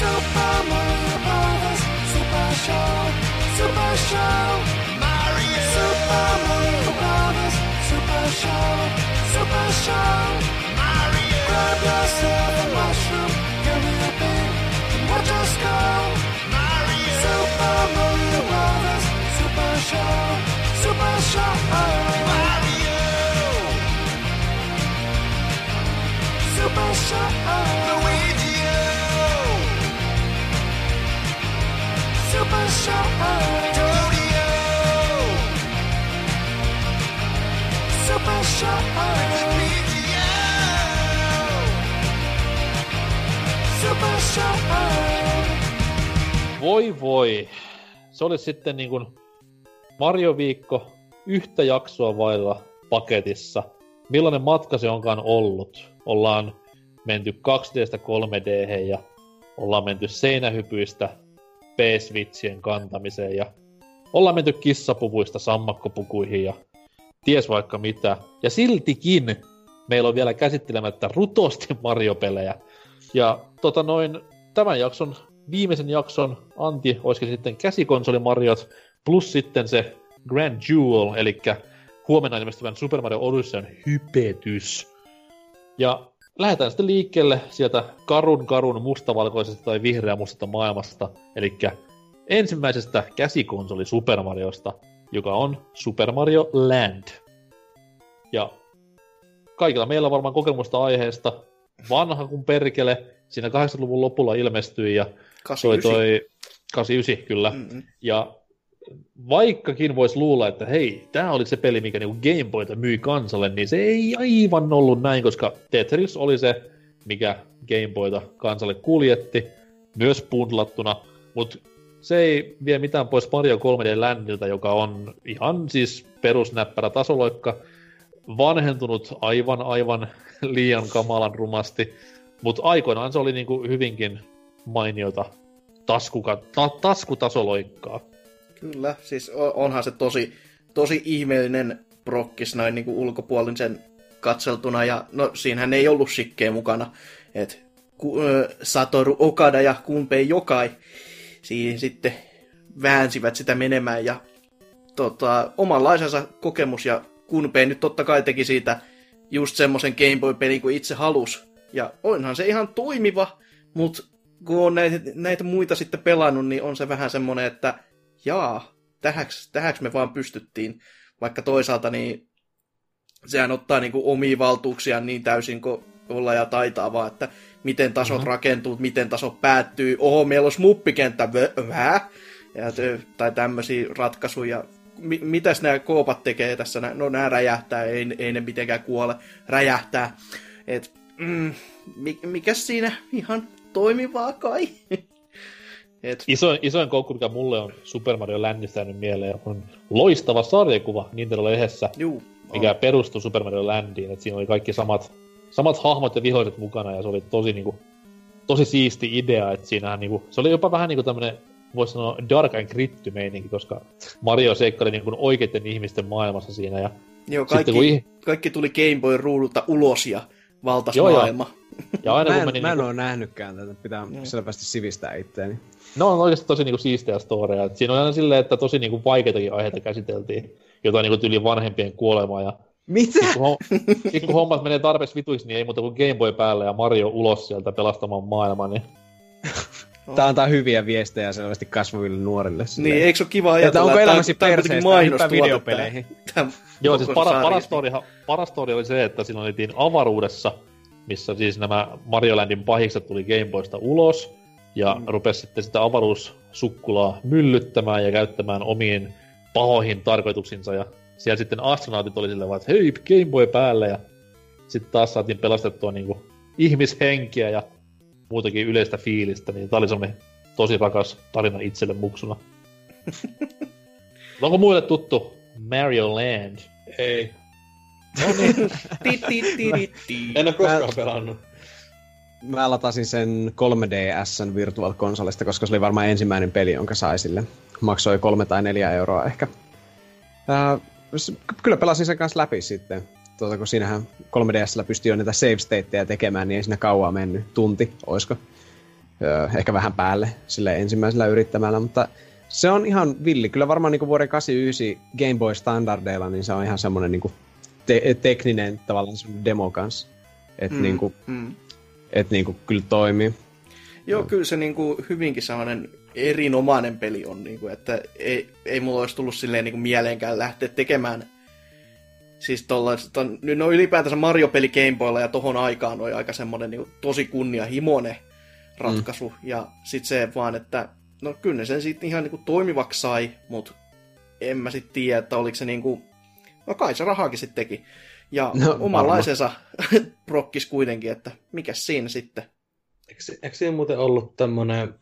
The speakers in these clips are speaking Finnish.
Super Mario Brothers Super Show, Super Show. Mario. Super Mario Brothers Super Show, Super Show. Mario. Grab yourself a mushroom, give me a beat, and watch us go. Mario. Super Mario Brothers Super Show, Super Show. Mario. Super Show. Voi voi. Se oli sitten niin kuin Mario-viikko yhtä jaksoa vailla paketissa. Millainen matka se onkaan ollut? Ollaan menty 2Dstä 3D ja ollaan menty seinähypyistä P-switchien kantamiseen ja ollaan menty kissapuvuista sammakkopukuihin ja ties vaikka mitä. Ja siltikin meillä on vielä käsittelemättä rutosti Mario-pelejä. Ja tota noin, tämän jakson, viimeisen jakson anti olisikin sitten käsikonsoli-Mariot, plus sitten se Grand Jewel, eli huomenna ilmestyvän Super Mario Odysseyn hypetys. Ja lähdetään sitten liikkeelle sieltä karun karun mustavalkoisesta tai vihreä mustasta maailmasta, eli ensimmäisestä käsikonsoli Super Mariosta, joka on Super Mario Land. Ja kaikilla meillä on varmaan kokemusta aiheesta. Vanha kuin perkele, siinä 80-luvun lopulla ilmestyi ja toi 89. toi 89 kyllä. Mm-mm. Ja vaikkakin voisi luulla, että hei, tämä oli se peli, mikä niinku Game Boyta myi kansalle, niin se ei aivan ollut näin, koska Tetris oli se, mikä Game Boyta kansalle kuljetti, myös bundlattuna, mutta se ei vie mitään pois Mario 3D Landilta, joka on ihan siis perusnäppärä tasoloikka, vanhentunut aivan aivan liian kamalan rumasti, mutta aikoinaan se oli niinku hyvinkin mainiota taskuka, ta, taskutasoloikkaa. Kyllä, siis onhan se tosi, tosi ihmeellinen prokkis näin niin ulkopuolisen katseltuna, ja no siinähän ei ollut shikkeä mukana, että Satoru Okada ja Kunpei Jokai siihen sitten väänsivät sitä menemään, ja tota, omanlaisensa kokemus, ja Kunpei nyt totta kai teki siitä just semmoisen Game Boy-pelin kuin itse halus, ja onhan se ihan toimiva, mutta kun on näitä, näitä muita sitten pelannut, niin on se vähän semmoinen, että jaa, tähäks, tähäks me vaan pystyttiin. Vaikka toisaalta niin sehän ottaa niinku omia valtuuksia niin täysin kuin olla ja taitaa vaan, että miten tasot mm-hmm. rakentuu, miten tasot päättyy. Oho, meillä on smuppikenttä, t- tai tämmöisiä ratkaisuja. Mi- mitäs nämä koopat tekee tässä? No nämä räjähtää, ei, ei ne mitenkään kuole. Räjähtää. Et, mm, mi- mikäs siinä ihan toimivaa kai? Et, Isoin, isoin koukku, mikä mulle on Super Mario Landista jäänyt mieleen, on loistava sarjakuva Nintendo-lehdessä, juu, mikä perustui Super Mario Landiin. Et siinä oli kaikki samat, samat hahmot ja viholliset mukana, ja se oli tosi, niinku, tosi siisti idea. Et siinähän, niinku, se oli jopa vähän niinku tämmönen, voisi sanoa Dark and Gritty meininki, koska Mario seikkaili niinku oikeiden ihmisten maailmassa siinä. Ja, Joo, Sitten kaikki, kun ih- kaikki tuli Game Boy ruudulta ulos ja valtas Joo, joo. maailma. ja aina Mä kun en, meni... mä en niinku, oo nähnytkään tätä, pitää selvästi sivistää itteeni. No on oikeasti tosi niinku siistejä storeja. Et siinä on aina silleen, että tosi niinku vaikeitakin aiheita käsiteltiin. Jotain niinku tyyli vanhempien kuolemaa ja Mitä? kun, hom- sit kun hommat menee tarpeeksi vituiksi, niin ei muuta kuin Game Boy päälle ja Mario ulos sieltä pelastamaan maailman. Niin... Tää antaa hyviä viestejä selvästi kasvaville nuorille. silleen. Niin, eikö se ole kiva että ajatella, onko tää- elämäsi perseestä, mainostuote videopeleihin. tää Joo, siis para, paras, story, paras story oli se, että silloin oltiin avaruudessa, missä siis nämä Mario Landin pahikset tuli Game Boysta ulos, ja mm. rupesi sitten sitä avaruussukkulaa myllyttämään ja käyttämään omiin pahoihin tarkoituksinsa, ja siellä sitten astronautit oli silleen vaan, että hei, Game Boy päälle, ja sitten taas saatiin pelastettua niinku ihmishenkiä ja muutakin yleistä fiilistä, niin tää oli semmonen tosi rakas tarina itselle muksuna. Onko muille tuttu Mario Land? Ei. No niin. En oo koskaan pelannut. Mä latasin sen 3DSn Virtual Consolesta, koska se oli varmaan ensimmäinen peli, jonka sai sille. Maksoi kolme tai neljä euroa ehkä. Ää, s- kyllä pelasin sen kanssa läpi sitten. Tuota, kun siinähän 3DSllä pystyy jo niitä save stateja tekemään, niin ei siinä kauaa mennyt. Tunti, oisko? öö, ehkä vähän päälle sille ensimmäisellä yrittämällä, mutta se on ihan villi. Kyllä varmaan niin vuoden 89 Game Boy standardeilla, niin se on ihan semmoinen niin te- tekninen tavallaan demo kanssa. Että mm, niin kuin, mm. Et niin kuin kyllä toimii. Joo, kyllä se niin kuin hyvinkin sellainen erinomainen peli on, niin kuin, että ei, ei mulla olisi tullut silleen niin kuin mieleenkään lähteä tekemään siis tollaista, no ylipäätänsä Mario-peli Gameboylla ja tohon aikaan oli aika semmoinen niin tosi kunnianhimoinen ratkaisu. Mm. Ja sit se vaan, että no kyllä ne sen sitten ihan niin kuin toimivaksi sai, mutta en mä sitten tiedä, että oliko se niin kuin, no kai se rahaakin sitten teki. Ja no, omanlaisensa prokkis kuitenkin, että mikä siinä sitten. Eikö, eikö siinä muuten ollut tämmönen,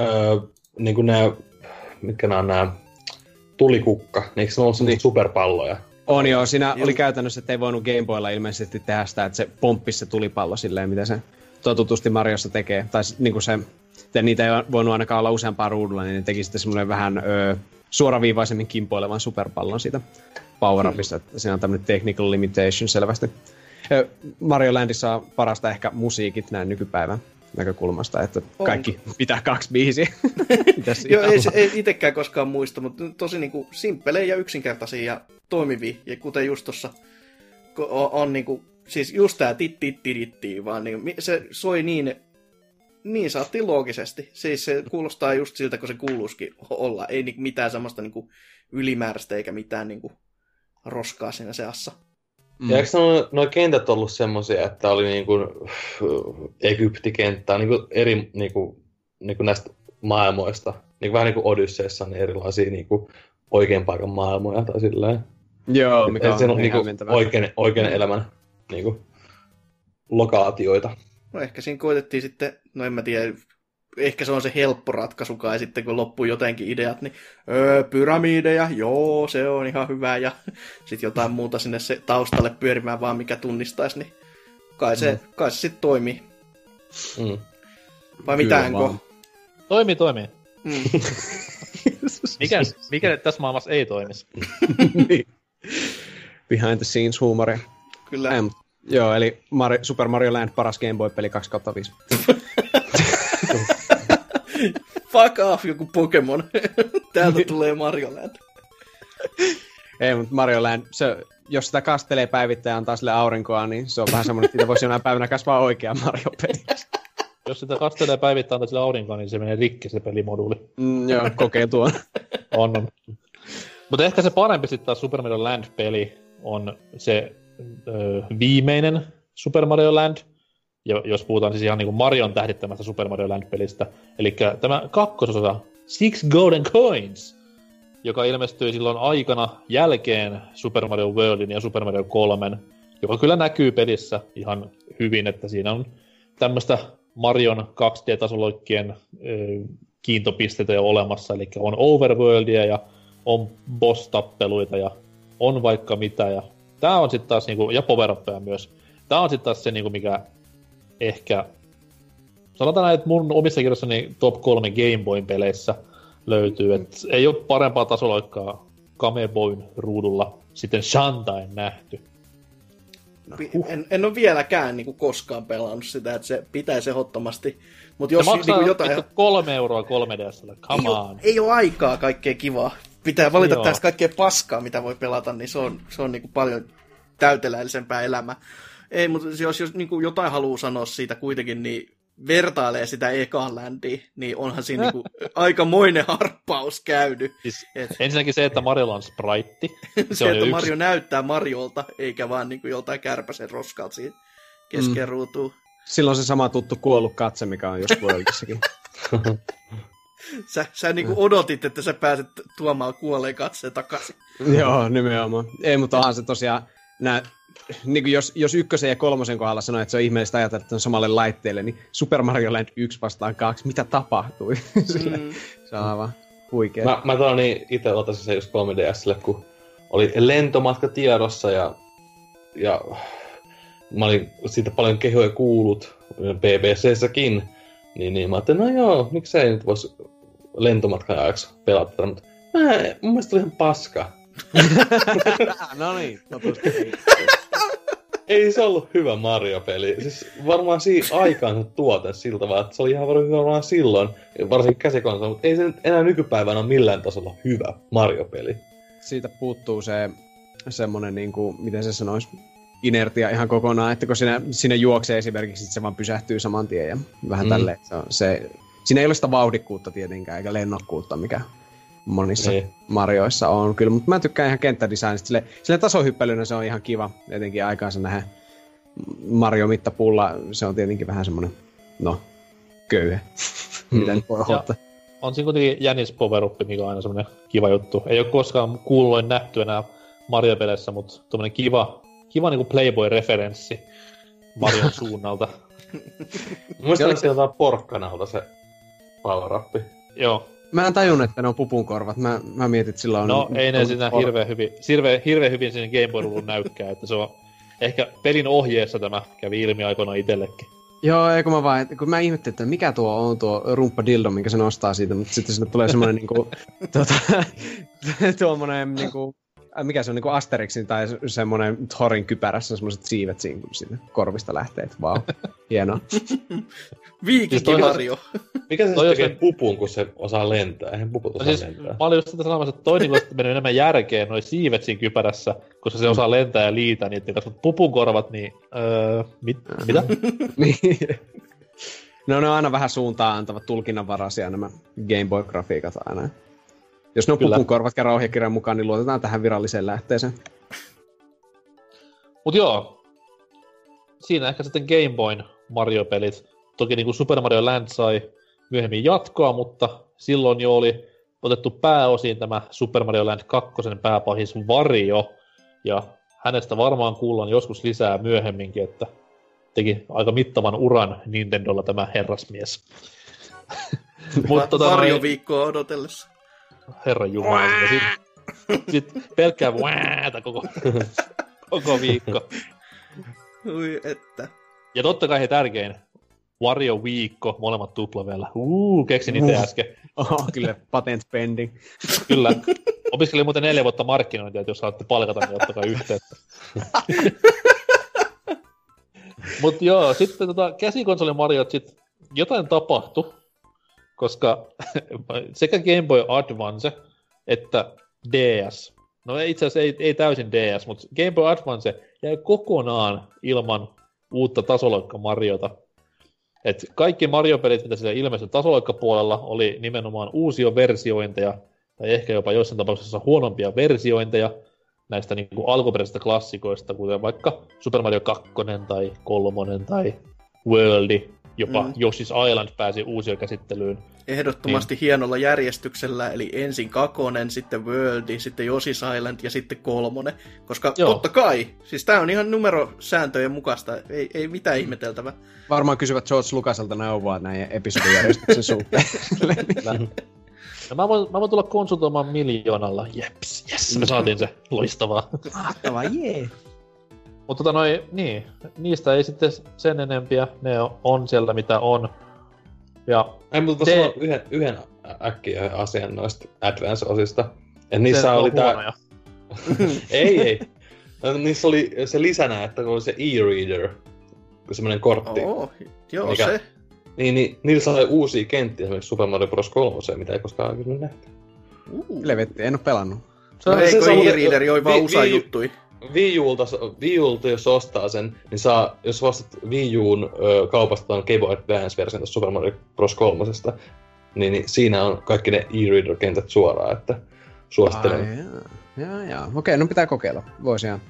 öö, niin kuin nämä, mitkä nämä on nämä, tulikukka, niin eikö se ollut niin. superpalloja? On joo, siinä oli käytännössä, että ei voinut Gameboylla ilmeisesti tehdä sitä, että se pomppisi se tulipallo silleen, mitä se totutusti Mariossa tekee. Tai niin kuin se, että niitä ei voinut ainakaan olla useampaa ruudulla, niin ne teki sitten semmoinen vähän ö, suoraviivaisemmin kimpoilevan superpallon siitä power upista. Hmm. Siinä on tämmöinen technical limitation selvästi. Mario Landissa on parasta ehkä musiikit näin nykypäivän näkökulmasta, että on. kaikki pitää kaksi biisiä. Joo, ei, ei itsekään koskaan muista, mutta tosi niinku simppelejä ja yksinkertaisia ja toimivia. Ja kuten just tuossa on, on niinku, siis just tää titti vaan niinku, se soi niin, niin saatiin loogisesti. Siis se kuulostaa just siltä, kun se kuuluisikin olla. Ei niinku mitään semmoista niinku ylimääräistä eikä mitään niinku roskaa siinä seassa. Mm. Ja eikö nuo, nuo kentät ollut semmoisia, että oli niinku Egyptikenttää niinku eri niinku, niinku näistä maailmoista, niinku vähän niin kuin Odysseissa, niin erilaisia niinku oikein paikan maailmoja tai silleen. Joo, mikä on, on niinku oikein, oikein elämän niinku, lokaatioita. No ehkä siinä koitettiin sitten, no en mä tiedä, ehkä se on se helppo ratkaisu kai sitten, kun loppuu jotenkin ideat, niin öö, pyramideja, joo, se on ihan hyvä, ja sitten jotain muuta sinne se taustalle pyörimään vaan, mikä tunnistaisi, niin kai se, mm. kai se sitten toimii. Mm. Vai mitään, Toimii, toimii. Mm. mikä, mikä tässä maailmassa ei toimisi? niin. Behind the scenes huumoria. Kyllä. Ähm, joo, eli Mario, Super Mario Land paras Game Boy-peli 2 5. Fuck off, joku Pokemon. Täältä tulee Mario Land. Ei, mutta Mario Land, se, jos sitä kastelee päivittäin ja antaa sille aurinkoa, niin se on vähän semmoinen, että voisi jonain päivänä kasvaa oikea Mario-peli. Jos sitä kastelee päivittäin antaa sille aurinkoa, niin se menee rikki se pelimoduuli. Mm, joo, kokee tuon. on, on. Mutta ehkä se parempi sitten taas Super Mario Land-peli on se ö, viimeinen Super Mario Land, jos puhutaan siis ihan niin kuin Marion tähdittämästä Super Mario Land-pelistä. Eli tämä kakkososa, Six Golden Coins, joka ilmestyi silloin aikana jälkeen Super Mario Worldin ja Super Mario 3, joka kyllä näkyy pelissä ihan hyvin, että siinä on tämmöistä Marion 2D-tasoloikkien kiintopisteitä jo olemassa, eli on overworldia ja on boss-tappeluita ja on vaikka mitä, ja tää on sitten taas niinku, ja power myös. Tää on sitten taas se, niinku, mikä ehkä, sanotaan näin, että mun omissa kirjoissani top 3 Game Boyn peleissä löytyy, että ei ole parempaa tasoloikkaa Game Boyn ruudulla sitten Shantain nähty. No, huh. en, en ole vieläkään niin kuin, koskaan pelannut sitä, että se pitäisi ehdottomasti. Mutta jos niin kuin, jotain... kolme euroa 3DSlle, come ei on. Ole, ei ole aikaa kaikkea kivaa. Pitää valita Joo. tästä kaikkea paskaa, mitä voi pelata, niin se on, se on niin kuin, paljon täyteläisempää elämää. Ei, mutta jos, jos niin kuin jotain haluaa sanoa siitä kuitenkin, niin vertailee sitä ekaan ländiä, niin onhan siinä niinku aikamoinen harppaus käynyt. Siis, Et... Ensinnäkin se, että Mariolla on sprite. Se, se on että Mario yksi... näyttää Mariolta, eikä vaan niinku joltain kärpäsen roskalta siinä kesken mm. ruutuun. Silloin se sama tuttu kuollut katse, mikä on just Worldissakin. sä, sä niinku odotit, että sä pääset tuomaan kuolleen katseen takaisin. Joo, nimenomaan. Ei, mutta onhan se tosiaan, nää niin kuin jos, jos ykkösen ja kolmosen kohdalla sanoi, että se on ihmeellistä ajatella, että on samalle laitteelle, niin Super Mario Land 1 vastaan 2, mitä tapahtui? Mm. se on aivan huikea. Mä, mä toin niin itse otasin se just 3DSlle, kun oli lentomatka tiedossa ja, ja mä olin siitä paljon kehoja kuullut BBCssäkin, niin, niin mä ajattelin, no joo, miksei nyt voisi lentomatkan ajaksi pelata, mutta mä, mun mielestä oli ihan paska. no niin, ei se ollut hyvä Mario-peli. Siis varmaan siinä aikaansa tuote sillä tavalla, että se oli ihan varmaan silloin, varsinkin käsikonsolla, mutta ei se nyt enää nykypäivänä ole millään tasolla hyvä Mario-peli. Siitä puuttuu se semmonen niinku, miten se sanoisi, inertia ihan kokonaan, että kun siinä, siinä juoksee esimerkiksi, että se vaan pysähtyy saman tien ja vähän mm. tälleen. Se, on, se, siinä ei ole sitä vauhdikkuutta tietenkään, eikä lennokkuutta, mikä monissa niin. Marioissa on kyllä, mutta mä tykkään ihan kenttädesignista. Sille, sille tasohyppelynä se on ihan kiva, etenkin aikaansa nähdä Mario mittapulla, se on tietenkin vähän semmonen, no, köyhä. Mm. Mitä nyt voi ottaa. On siinä kuitenkin jänis power mikä on aina semmonen kiva juttu. Ei ole koskaan kuulloin nähty enää Mario-peleissä, mutta tuommoinen kiva, kiva niinku Playboy-referenssi Marion suunnalta. Muistan, se jotain porkkanalta se power -up. Joo. Mä en tajun, että ne on pupunkorvat. Mä, mä mietin, että sillä on... No, ei ne siinä hirveän hyvin, hirveän, hirveän hyvin sinne Game Boy näykkää, että se on... Ehkä pelin ohjeessa tämä kävi ilmi aikoinaan itsellekin. Joo, eikö mä vaan, kun mä ihmettelin, että mikä tuo on tuo rumppadildo, minkä se nostaa siitä, mutta sitten sinne tulee semmoinen niinku, tuota, tuommoinen niinku, mikä se on, niinku Asterixin tai semmoinen Thorin kypärässä semmoiset siivet siinä, kun siitä korvista lähtee. Vau, wow. hienoa. Viikinkivarjo. Mikä se toi tekee se... pupun, kun se osaa lentää? Eihän puput osaa no siis, lentää. Mä olin just sitä sanomassa, että toi niinku menee enemmän järkeen, noi siivet siinä kypärässä, koska se osaa lentää ja liitää niitä kanssa, mutta pupun korvat, niin öö, mit, mitä? niin. No ne on aina vähän suuntaan antavat tulkinnanvaraisia nämä Game Boy-grafiikat aina. Jos ne on pukunkorvat kerran ohjekirjan mukaan, niin luotetaan tähän viralliseen lähteeseen. Mut joo, siinä ehkä sitten Game Boyn Mario-pelit. Toki niin kuin Super Mario Land sai myöhemmin jatkoa, mutta silloin jo oli otettu pääosiin tämä Super Mario Land 2 pääpahis Vario, ja hänestä varmaan kuullaan joskus lisää myöhemminkin, että teki aika mittavan uran Nintendolla tämä herrasmies. Mutta tota, Vario-viikkoa odotellessa herran jumala. Ja sit, sit pelkkää väätä koko, koko viikko. Ui, että. Ja totta kai he tärkein, Wario viikko, molemmat tuplavella. Uu, keksin itse äsken. Oh, kyllä, patent pending. kyllä. Opiskelin muuten neljä vuotta markkinointia, että jos saatte palkata, niin ottakaa yhteyttä. Mut joo, sitten tota, käsikonsolin Mariot sit jotain tapahtui koska sekä Game Boy Advance että DS, no itse asiassa ei, ei täysin DS, mutta Game Boy Advance jäi kokonaan ilman uutta tasoloikka Mariota. Et kaikki Mario-pelit, mitä siellä ilmestyi tasoloikkapuolella, oli nimenomaan uusia versiointeja, tai ehkä jopa joissain tapauksessa huonompia versiointeja näistä niin kuin alkuperäisistä klassikoista, kuten vaikka Super Mario 2 tai 3 tai Worldi jopa mm. Yoshi's Island pääsi uusia käsittelyyn. Ehdottomasti niin. hienolla järjestyksellä, eli ensin kakonen, sitten Worldi, sitten Yoshi's Island ja sitten kolmonen. Koska Joo. totta kai, siis tämä on ihan numerosääntöjen mukaista, ei, ei mitään ihmeteltävää. Varmaan kysyvät George Lucaselta neuvoa näin episodijärjestyksen suhteen. No mä voin, mä voin tulla konsultoimaan miljoonalla. Jeps, yes, me saatiin se. Loistavaa. Mahtavaa, jee. Yeah. Mutta tota noi, niin, niistä ei sitten sen enempiä, ne on siellä mitä on. Ja ei, mutta te... sanoa yhden, yhden äkkiä asian noista Advance-osista. Et niissä oli tää... ei, ei. No, niissä oli se lisänä, että oli se e-reader, semmoinen kortti. Oh, joo, mikä... se. Niin, niin, niillä sai uusia kenttiä esimerkiksi Super Mario Bros. 3, mitä ei koskaan aikaisemmin nähty. Uh. Levetti, en oo pelannut. Se, no, eikö e-readeri oli vaan USA juttui? Wii Ulta, jos ostaa sen, niin saa, jos ostat Wii Uun ö, kaupasta tämän Game Boy Advance-version tästä Super Mario Bros. 3, niin, niin siinä on kaikki ne e-reader-kentät suoraan, että suosittelen. Ai, jaa. Jaa, jaa. Okei, no pitää kokeilla. Voisi ihan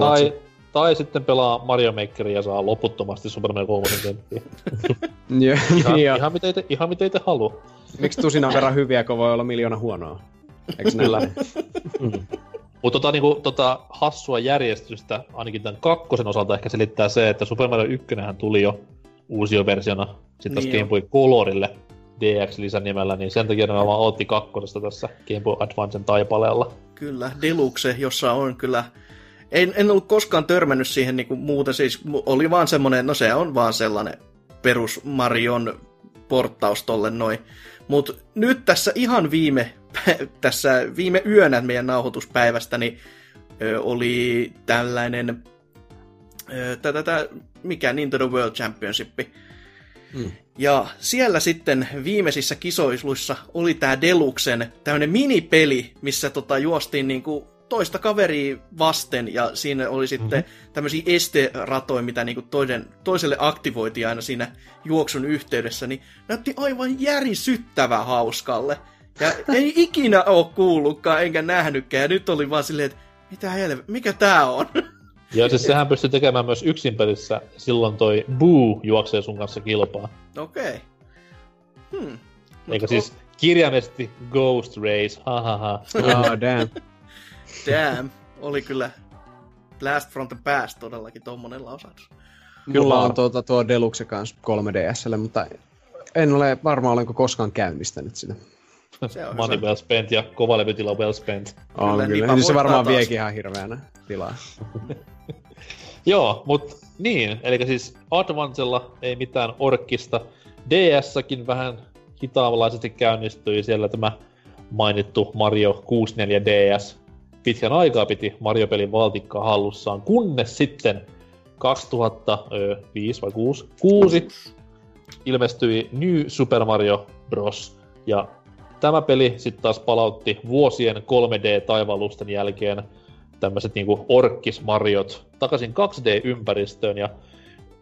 tai, tai sitten pelaa Mario Makeria ja saa loputtomasti Super Mario 3 kenttiä. ihan, ihan, mitä te, ihan mitä te halua. Miksi tusina verran hyviä, kun voi olla miljoona huonoa? Eikö näillä? Mutta tota, niinku, tota hassua järjestystä, ainakin tämän kakkosen osalta ehkä selittää se, että Super Mario 1 tuli jo uusioversiona sitten taas niin Game Boy Colorille DX-lisänimellä, niin sen takia ne vaan otti kakkosesta tässä Game Boy Advancen taipaleella. Kyllä, Deluxe, jossa on kyllä... En, en ollut koskaan törmännyt siihen niinku muuten, siis oli vaan semmonen, no se on vaan sellainen perus Marion porttaus tolle noin. Mutta nyt tässä ihan viime, tässä viime yönä meidän nauhoituspäivästä niin, ö, oli tällainen ö, tätä, tätä, mikä Nintendo World Championship. Mm. Ja siellä sitten viimeisissä kisoisluissa oli tämä Deluxen tämmöinen minipeli, missä tota juostiin niinku toista kaveria vasten, ja siinä oli sitten mm-hmm. tämmöisiä esteratoja, mitä niinku toinen, toiselle aktivoitiin aina siinä juoksun yhteydessä, niin näytti aivan järisyttävän hauskalle. Ja ei ikinä ole kuullutkaan, enkä nähnytkään, ja nyt oli vaan silleen, että mitä helve, mikä tää on? Ja siis sehän pystyy tekemään myös yksin pelissä, silloin toi Boo juoksee sun kanssa kilpaa. Okei. Okay. Hmm. Eikä siis kirjaimesti Ghost Race, hahaha. Oh, damn. Damn, oli kyllä Blast from the Past todellakin tommonen lausahdus. Mulla on tuota, tuo Deluxe kanssa 3DSlle, mutta en ole varma, olenko koskaan käynnistänyt sitä. Money well spent ja kova levytila well spent. On Kyllä, kyllä. Niin se varmaan taas. viekin ihan hirveänä tilaa. Joo, mut niin, eli siis Advancella ei mitään orkkista. DS-säkin vähän hitaavalaisesti käynnistyi siellä tämä mainittu Mario 64 DS. Pitkän aikaa piti Mario-pelin valtikkaa hallussaan, kunnes sitten 2005 vai 6, 6 ilmestyi New Super Mario Bros. Ja tämä peli sitten taas palautti vuosien 3D-taivallusten jälkeen tämmöiset niinku orkkis-mariot takaisin 2D-ympäristöön ja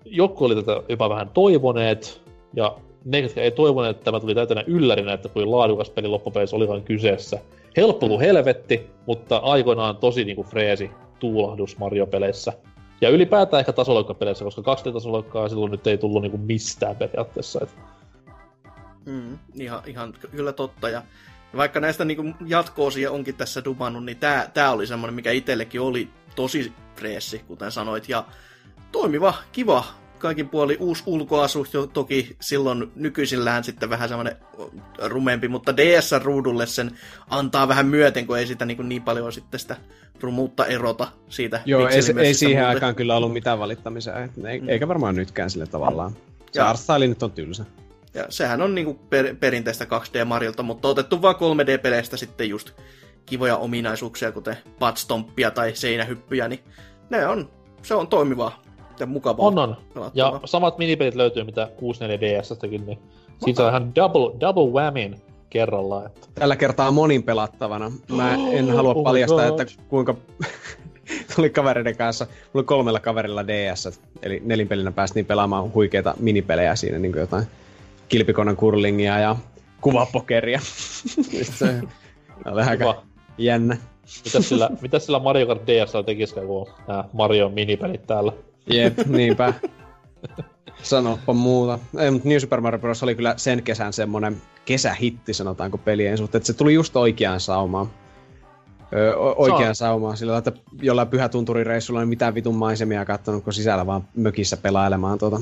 joku oli tätä jopa vähän toivoneet ja ne, jotka ei toivoneet, että tämä tuli täytänä yllärinä, että kuin laadukas peli loppupeleissä olikaan kyseessä. Helppo kuin helvetti, mutta aikoinaan tosi niinku freesi tuulahdus Mario-peleissä. Ja ylipäätään ehkä tasoloikkapeleissä, koska 2D-tasoloikkaa silloin nyt ei tullut niinku mistään periaatteessa. Et Mm, ihan, ihan kyllä totta. Ja vaikka näistä niin jatko-osia onkin tässä dumannut, niin tämä tää oli semmoinen, mikä itsellekin oli tosi freessi, kuten sanoit. Ja toimiva, kiva, kaikin puoli uusi ulkoasu, jo toki silloin nykyisillään sitten vähän semmoinen rumempi, mutta DS-ruudulle sen antaa vähän myöten, kun ei sitä niin, niin paljon sitten sitä rumuutta erota siitä Joo, ei, ei siihen muuten. aikaan kyllä ollut mitään valittamista, ei- eikä varmaan nytkään sille tavallaan. Se artstyle nyt on tylsä. Ja sehän on niinku per, perinteistä 2D-Mariolta, mutta otettu vaan 3D-peleistä sitten just kivoja ominaisuuksia, kuten padstomppia tai seinähyppyjä, niin ne on, se on toimivaa ja mukavaa. on on. Ja samat minipelit löytyy mitä 64 DS-stäkin, niin siitä saa ihan double, double whammin kerrallaan. Että. Tällä kertaa monin pelattavana. Mä en halua Oh paljastaa, God. että kuinka tuli kavereiden kanssa. Mulla oli kolmella kaverilla DS, eli nelinpelinä päästiin pelaamaan huikeita minipelejä siinä, niin kuin jotain kilpikonan kurlingia ja kuvapokeria. Sitten se aika Kiva. jännä. Mitäs sillä, mitäs sillä Mario Kart DS tekisikään, kun on nämä Mario minipelit täällä? Jep, niinpä. Sanoppa muuta. Ei, mutta New Super Mario Bros. oli kyllä sen kesän semmonen kesähitti, sanotaanko pelien suhteen, että se tuli just oikeaan saumaan. Öö, o- oikeaan saumaan, sillä että jollain pyhätunturireissulla ei mitään vitun maisemia kattonut, kun sisällä vaan mökissä pelailemaan tuota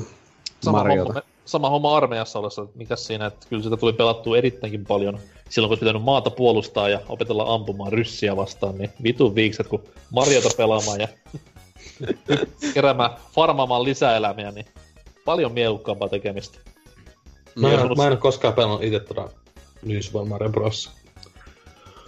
Sama Mariota. homma, sama homma armeijassa ollessa, että mikäs siinä, että kyllä sitä tuli pelattua erittäinkin paljon silloin, kun pitänyt maata puolustaa ja opetella ampumaan ryssiä vastaan, niin vitun viikset, kun Mariota pelaamaan ja keräämään, farmaamaan lisäelämiä, niin paljon mielukkaampaa tekemistä. Mä en, mä en ole koskaan pelannut itse tota New Super Mario Bros.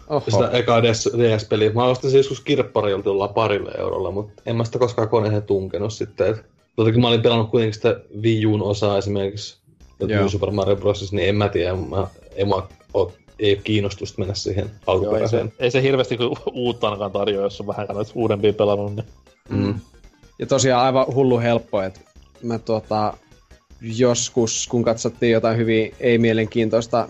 Oho. Sitä eka DS, DS-peliä. Mä ostin se joskus kirpparilta jollain parille eurolla, mutta en mä sitä koskaan koneeseen tunkenut sitten. Et, totakin mä olin pelannut kuitenkin sitä Wii Uun osaa esimerkiksi Joo. New Super Mario Bros. niin en mä tiedä, mä, ei, mä oo, ei ole kiinnostusta mennä siihen Joo, ei, se, alkuperäiseen. ei se hirveästi kuin uutta ainakaan tarjoa, jos on vähän uudempia pelannut, niin Mm. Ja tosiaan aivan hullu helppo, että mä tuota, joskus, kun katsottiin jotain hyvin ei-mielenkiintoista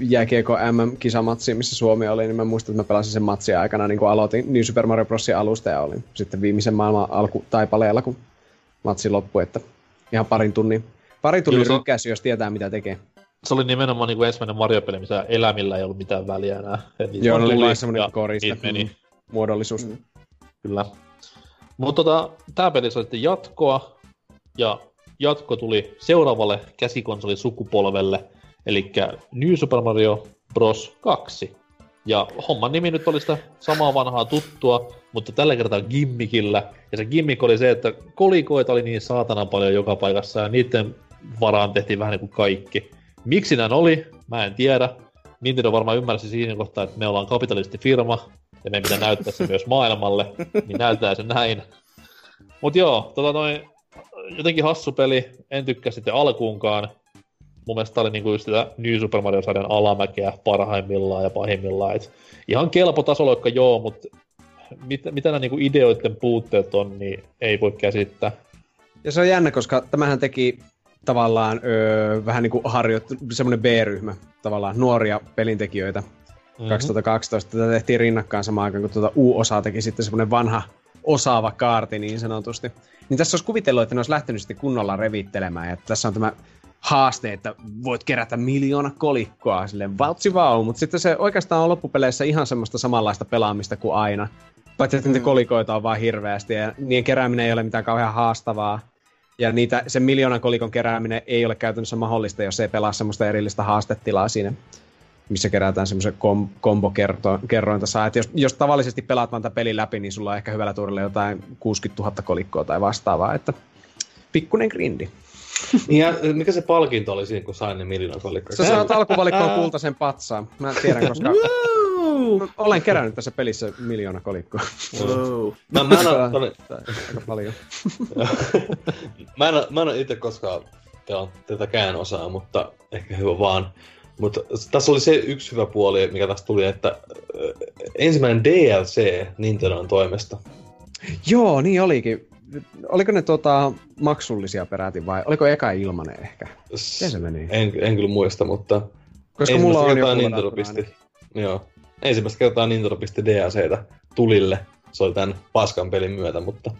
jääkiekko MM-kisamatsia, missä Suomi oli, niin mä muistan, että mä pelasin sen matsin aikana, niin kun aloitin New Super Mario Brosin alusta ja olin sitten viimeisen maailman alku taipaleella, kun matsi loppui, että ihan parin tunnin, parin tunnin Kyllä rykkäys, jos tietää mitä tekee. se oli nimenomaan niin kuin ensimmäinen Mario-peli, missä elämillä ei ollut mitään väliä enää. Eli Joo, oli vain semmoinen koriste, meni. muodollisuus. Mm. Kyllä. Mutta tota, tämä peli sai sitten jatkoa, ja jatko tuli seuraavalle käsikonsolisukupolvelle, eli New Super Mario Bros. 2. Ja homman nimi nyt oli sitä samaa vanhaa tuttua, mutta tällä kertaa gimmikillä. Ja se gimmick oli se, että kolikoita oli niin saatana paljon joka paikassa, ja niiden varaan tehtiin vähän niin kuin kaikki. Miksi näin oli, mä en tiedä. Nintendo varmaan ymmärsi siinä kohtaa, että me ollaan kapitalistifirma, ja meidän pitää näyttää se myös maailmalle, niin näytetään se näin. Mut joo, tota noin, jotenkin hassu peli, en tykkää sitten alkuunkaan. Mun mielestä tää oli niinku just sitä New Super Mario-sarjan alamäkeä parhaimmillaan ja pahimmillaan. Et ihan kelpo tasoloikka joo, mutta mit, mitä nämä niinku ideoiden puutteet on, niin ei voi käsittää. Ja se on jännä, koska tämähän teki tavallaan öö, vähän niin kuin harjoittu, semmoinen B-ryhmä, tavallaan nuoria pelintekijöitä. Mm-hmm. 2012 tätä tehtiin rinnakkain samaan aikaan, kun tuota U-osaa teki sitten semmoinen vanha osaava kaarti niin sanotusti. Niin tässä olisi kuvitellut, että ne olisi lähtenyt sitten kunnolla revittelemään. Ja tässä on tämä haaste, että voit kerätä miljoona kolikkoa silleen valtsi vau, mutta sitten se oikeastaan on loppupeleissä ihan semmoista samanlaista pelaamista kuin aina. Paitsi että niitä kolikoita on vaan hirveästi ja niiden kerääminen ei ole mitään kauhean haastavaa. Ja niitä, sen miljoonan kolikon kerääminen ei ole käytännössä mahdollista, jos ei pelaa semmoista erillistä haastetilaa siinä, missä kerätään semmoisen kom- kombokerrointa saa. Et jos, jos tavallisesti pelaat vaan pelin läpi, niin sulla on ehkä hyvällä tuurilla jotain 60 000 kolikkoa tai vastaavaa, että pikkunen grindi. Ja mikä se palkinto oli siinä, kun sain ne miljoonan kolikkoa? Sä saat alkuvalikkoon kultaisen patsaan. Mä tiedän, koska mä olen kerännyt tässä pelissä miljoona kolikkoa. Wow. Mä, mä en oo, toni, Aika paljon. mä en, mä en oo itse koskaan pelannut tätäkään osaa, mutta ehkä hyvä vaan. Mutta tässä oli se yksi hyvä puoli, mikä tästä tuli, että ö, ensimmäinen DLC Nintendon toimesta. Joo, niin olikin. Oliko ne tota, maksullisia peräti vai oliko eka ilmanen ehkä? Miten se meni? En, en kyllä muista, mutta Koska mulla on kertaa Nintendo pisti, joo, ensimmäistä kertaa Nintendo pisti DLCtä tulille. Se oli tämän paskan pelin myötä, mutta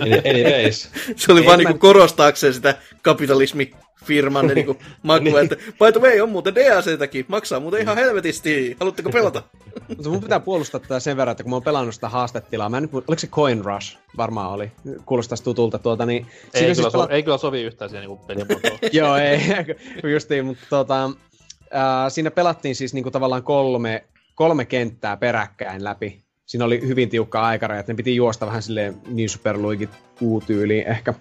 any- anyways. Se oli En vaan mä- niinku korostaakseen sitä kapitalismifirman niinku makua, Niin. että by the way, on muuten DLCtäkin, maksaa muuten ihan helvetisti, haluatteko pelata? Mutta mun pitää puolustaa tätä sen verran, että kun mä oon pelannut sitä haastetilaa, mä en, nyt oliko se Coin Rush? Varmaan oli. Kuulostaisi tutulta tuota, niin... Ei, siinä kyllä, siis so, pelat- ei kyllä sovi yhtään siihen niinku pelimuotoon. Joo, ei, justiin, mutta tota, ää, siinä pelattiin siis niinku tavallaan kolme, kolme kenttää peräkkäin läpi. Siinä oli hyvin tiukka aikaraja, että ne piti juosta vähän silleen niin superluikit U-tyyliin ehkä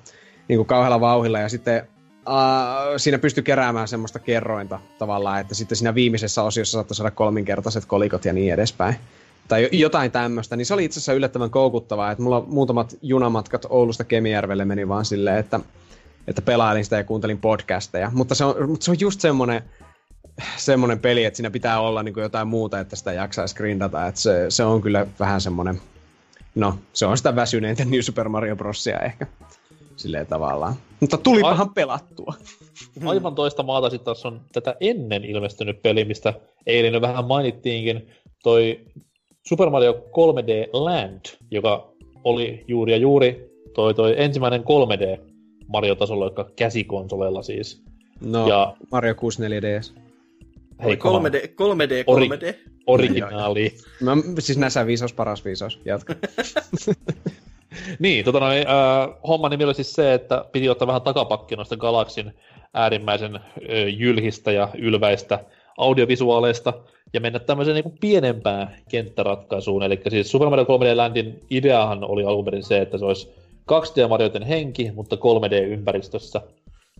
niin kuin kauhealla vauhilla. Ja sitten ää, siinä pystyi keräämään semmoista kerrointa tavallaan, että sitten siinä viimeisessä osiossa saattoi saada kolminkertaiset kolikot ja niin edespäin. Tai jo- jotain tämmöistä, niin se oli itse asiassa yllättävän koukuttavaa, että mulla muutamat junamatkat Oulusta Kemijärvelle meni vaan silleen, että että pelailin sitä ja kuuntelin podcasteja. Mutta se on, mutta se on just semmoinen, semmoinen peli, että siinä pitää olla niin kuin jotain muuta, että sitä jaksaisi grindata. Että se, se on kyllä vähän semmoinen, no se on sitä väsyneintä New Super Mario Brosia ehkä. Silleen tavallaan. Mutta tulipahan pelattua. Aivan toista maata sitten taas on tätä ennen ilmestynyt peli, mistä eilen vähän mainittiinkin, toi Super Mario 3D Land, joka oli juuri ja juuri toi, toi ensimmäinen 3D Mario-tasolla, joka käsikonsoleilla siis. No, Ja- ja... Mario 64 DS. Oli Heikkohan 3D, 3D, Ori- 3D. originaali. Mä, siis näissä viisaus, paras viisaus. Jatka. Niin, tota noin, äh, homman nimi oli siis se, että piti ottaa vähän takapakki noista Galaxin äärimmäisen äh, jylhistä ja ylväistä audiovisuaaleista ja mennä tämmöiseen niin pienempään kenttäratkaisuun. Eli siis Super Mario 3D Landin ideahan oli alun perin se, että se olisi 2D-marioiden henki, mutta 3D-ympäristössä.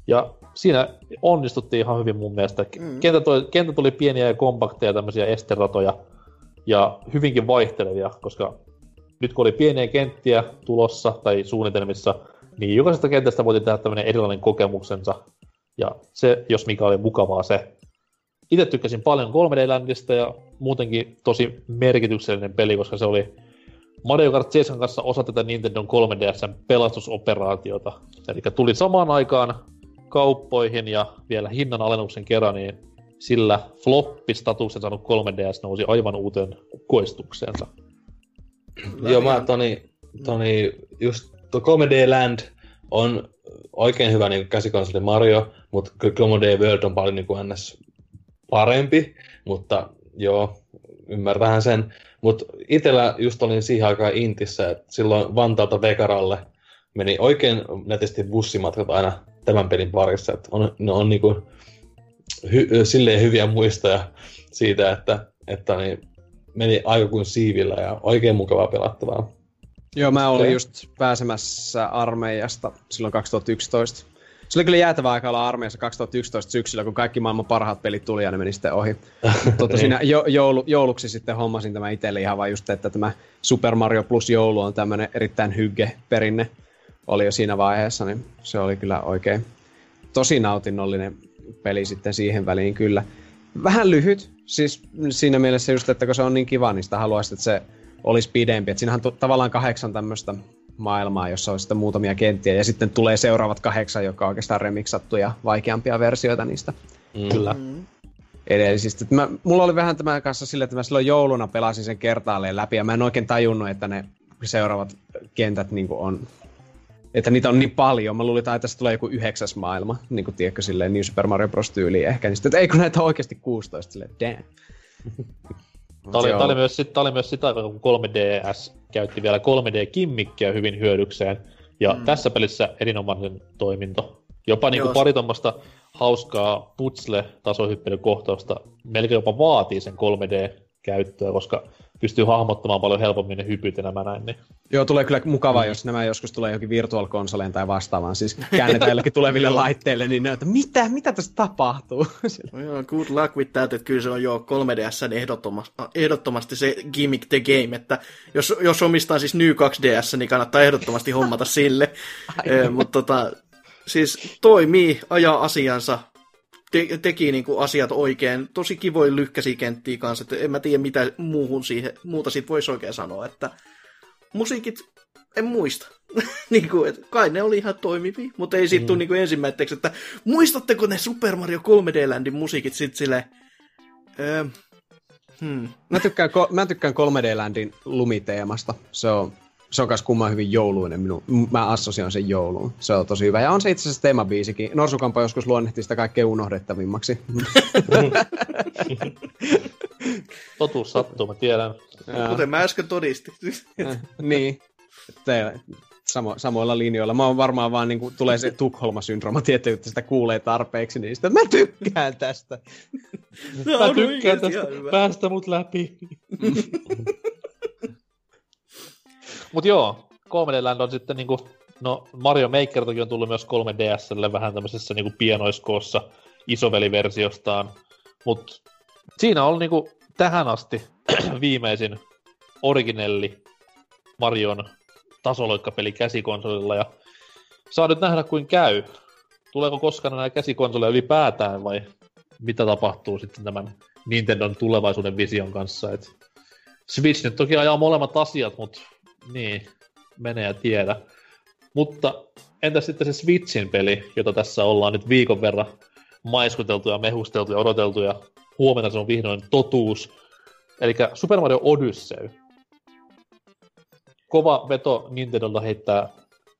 Ja siinä onnistuttiin ihan hyvin mun mielestä. Mm. Kentät, tuli, kentät tuli pieniä ja kompakteja tämmöisiä esteratoja ja hyvinkin vaihtelevia, koska nyt kun oli pieniä kenttiä tulossa tai suunnitelmissa, niin jokaisesta kentästä voitiin tehdä tämmöinen erilainen kokemuksensa. Ja se, jos mikä oli mukavaa se. Itse tykkäsin paljon 3D-ländistä ja muutenkin tosi merkityksellinen peli, koska se oli Mario Kart 7 kanssa osa tätä Nintendo 3DSn pelastusoperaatiota. Eli tuli samaan aikaan kauppoihin ja vielä hinnan alennuksen kerran, niin sillä floppi-statuksen saanut 3DS nousi aivan uuteen koistukseensa. Joo, mä Toni, Toni, just tuo 3D Land on oikein hyvä niin käsikonsoli Mario, mutta kyllä 3D World on paljon niin kuin ns. parempi, mutta joo, ymmärtähän sen. Mutta itellä just olin siihen aikaan Intissä, että silloin Vantaalta Vekaralle meni oikein nätisti bussimatkat aina tämän pelin parissa. Että on, ne on niinku hy, silleen hyviä muistoja siitä, että, että niin meni aika kuin siivillä ja oikein mukavaa pelattavaa. Joo, mä olin just pääsemässä armeijasta silloin 2011. Se oli kyllä jäätävä aika olla armeijassa 2011 syksyllä, kun kaikki maailman parhaat pelit tuli ja ne meni sitten ohi. Tuota, Niin. siinä jo, joulu, jouluksi sitten hommasin tämä itselle ihan vaan just, että tämä Super Mario plus joulu on tämmöinen erittäin hygge perinne. Oli jo siinä vaiheessa, niin se oli kyllä oikein tosi nautinnollinen peli sitten siihen väliin kyllä. Vähän lyhyt, siis siinä mielessä just, että kun se on niin kiva, niin sitä haluaisit, että se olisi pidempi. Et siinähän on tavallaan kahdeksan tämmöistä maailmaa, jossa on sitten muutamia kenttiä, ja sitten tulee seuraavat kahdeksan, jotka on oikeastaan remiksattuja, vaikeampia versioita niistä. Mm. Kyllä. Mm. Edellisistä. Mä, mulla oli vähän tämän kanssa sille, että mä silloin jouluna pelasin sen kertaalleen läpi, ja mä en oikein tajunnut, että ne seuraavat kentät niin on että niitä on niin paljon. Mä luulin, että tässä tulee joku yhdeksäs maailma, niin kuin tiedätkö, silleen New Super Mario Bros. tyyliin ehkä. Niin sitten, että ei kun näitä on oikeasti 16, silleen damn. Tämä oli, tämä, oli myös, tämä oli myös sitä, kun 3DS käytti vielä 3D-kimmikkiä hyvin hyödykseen. Ja mm. tässä pelissä erinomainen toiminto. Jopa niin kuin pari tuommoista hauskaa putsle-tasohyppelykohtausta melkein jopa vaatii sen 3D-käyttöä, koska pystyy hahmottamaan paljon helpommin ne hypyt ja nämä näin. Niin. Joo, tulee kyllä mukavaa, mm. jos nämä joskus tulee johonkin virtual konsoleen tai vastaavaan. Siis käännetään jollekin tuleville laitteille, niin ne että mitä, mitä tässä tapahtuu? no joo, good luck with that, että kyllä se on jo 3DS ehdottomasti, ehdottomasti se gimmick the game, että jos, jos omistaa siis New 2DS, niin kannattaa ehdottomasti hommata sille. e, mutta tota, siis toimii, ajaa asiansa, te- teki niinku asiat oikein. Tosi kivoja lyhkäisiä kenttiä kanssa, että en mä tiedä mitä muuhun siihen, muuta siitä voisi oikein sanoa, että musiikit en muista. niin kuin, että kai ne oli ihan toimivia, mutta ei siitä mm. tule niin ensimmäiseksi, että muistatteko ne Super Mario 3D Landin musiikit sitten silleen, öö, hmm. mä, tykkään, mä tykkään 3D Landin lumiteemasta. Se on se on myös kumman hyvin jouluinen. Minu, mä assosioin sen jouluun. Se on tosi hyvä. Ja on se itse asiassa teemabiisikin. Norsukampa joskus luonnehti sitä kaikkein unohdettavimmaksi. Totuus sattuu, mä tiedän. Kuten mä äsken todistin. niin. Te, samo, samoilla linjoilla. Mä oon varmaan vaan niin kuin, tulee se Tukholma-syndrooma, tietty, että sitä kuulee tarpeeksi, niin sitä mä tykkään tästä. No, mä tykkään tästä. Päästä mut läpi. Mut joo, 3D Land on sitten niinku, no Mario Maker toki on tullut myös 3DSlle vähän tämmöisessä niinku pienoiskoossa isoveliversiostaan, mut siinä on niinku tähän asti viimeisin originelli Marion tasoloikkapeli käsikonsolilla ja saa nyt nähdä kuin käy. Tuleeko koskaan enää käsikonsoleja ylipäätään vai mitä tapahtuu sitten tämän Nintendon tulevaisuuden vision kanssa. Et Switch nyt toki ajaa molemmat asiat, mutta niin, mene ja tiedä. Mutta entä sitten se Switchin peli, jota tässä ollaan nyt viikon verran maiskuteltu ja mehusteltu ja odoteltu ja huomenna se on vihdoin totuus. Eli Super Mario Odyssey. Kova veto Nintendolta heittää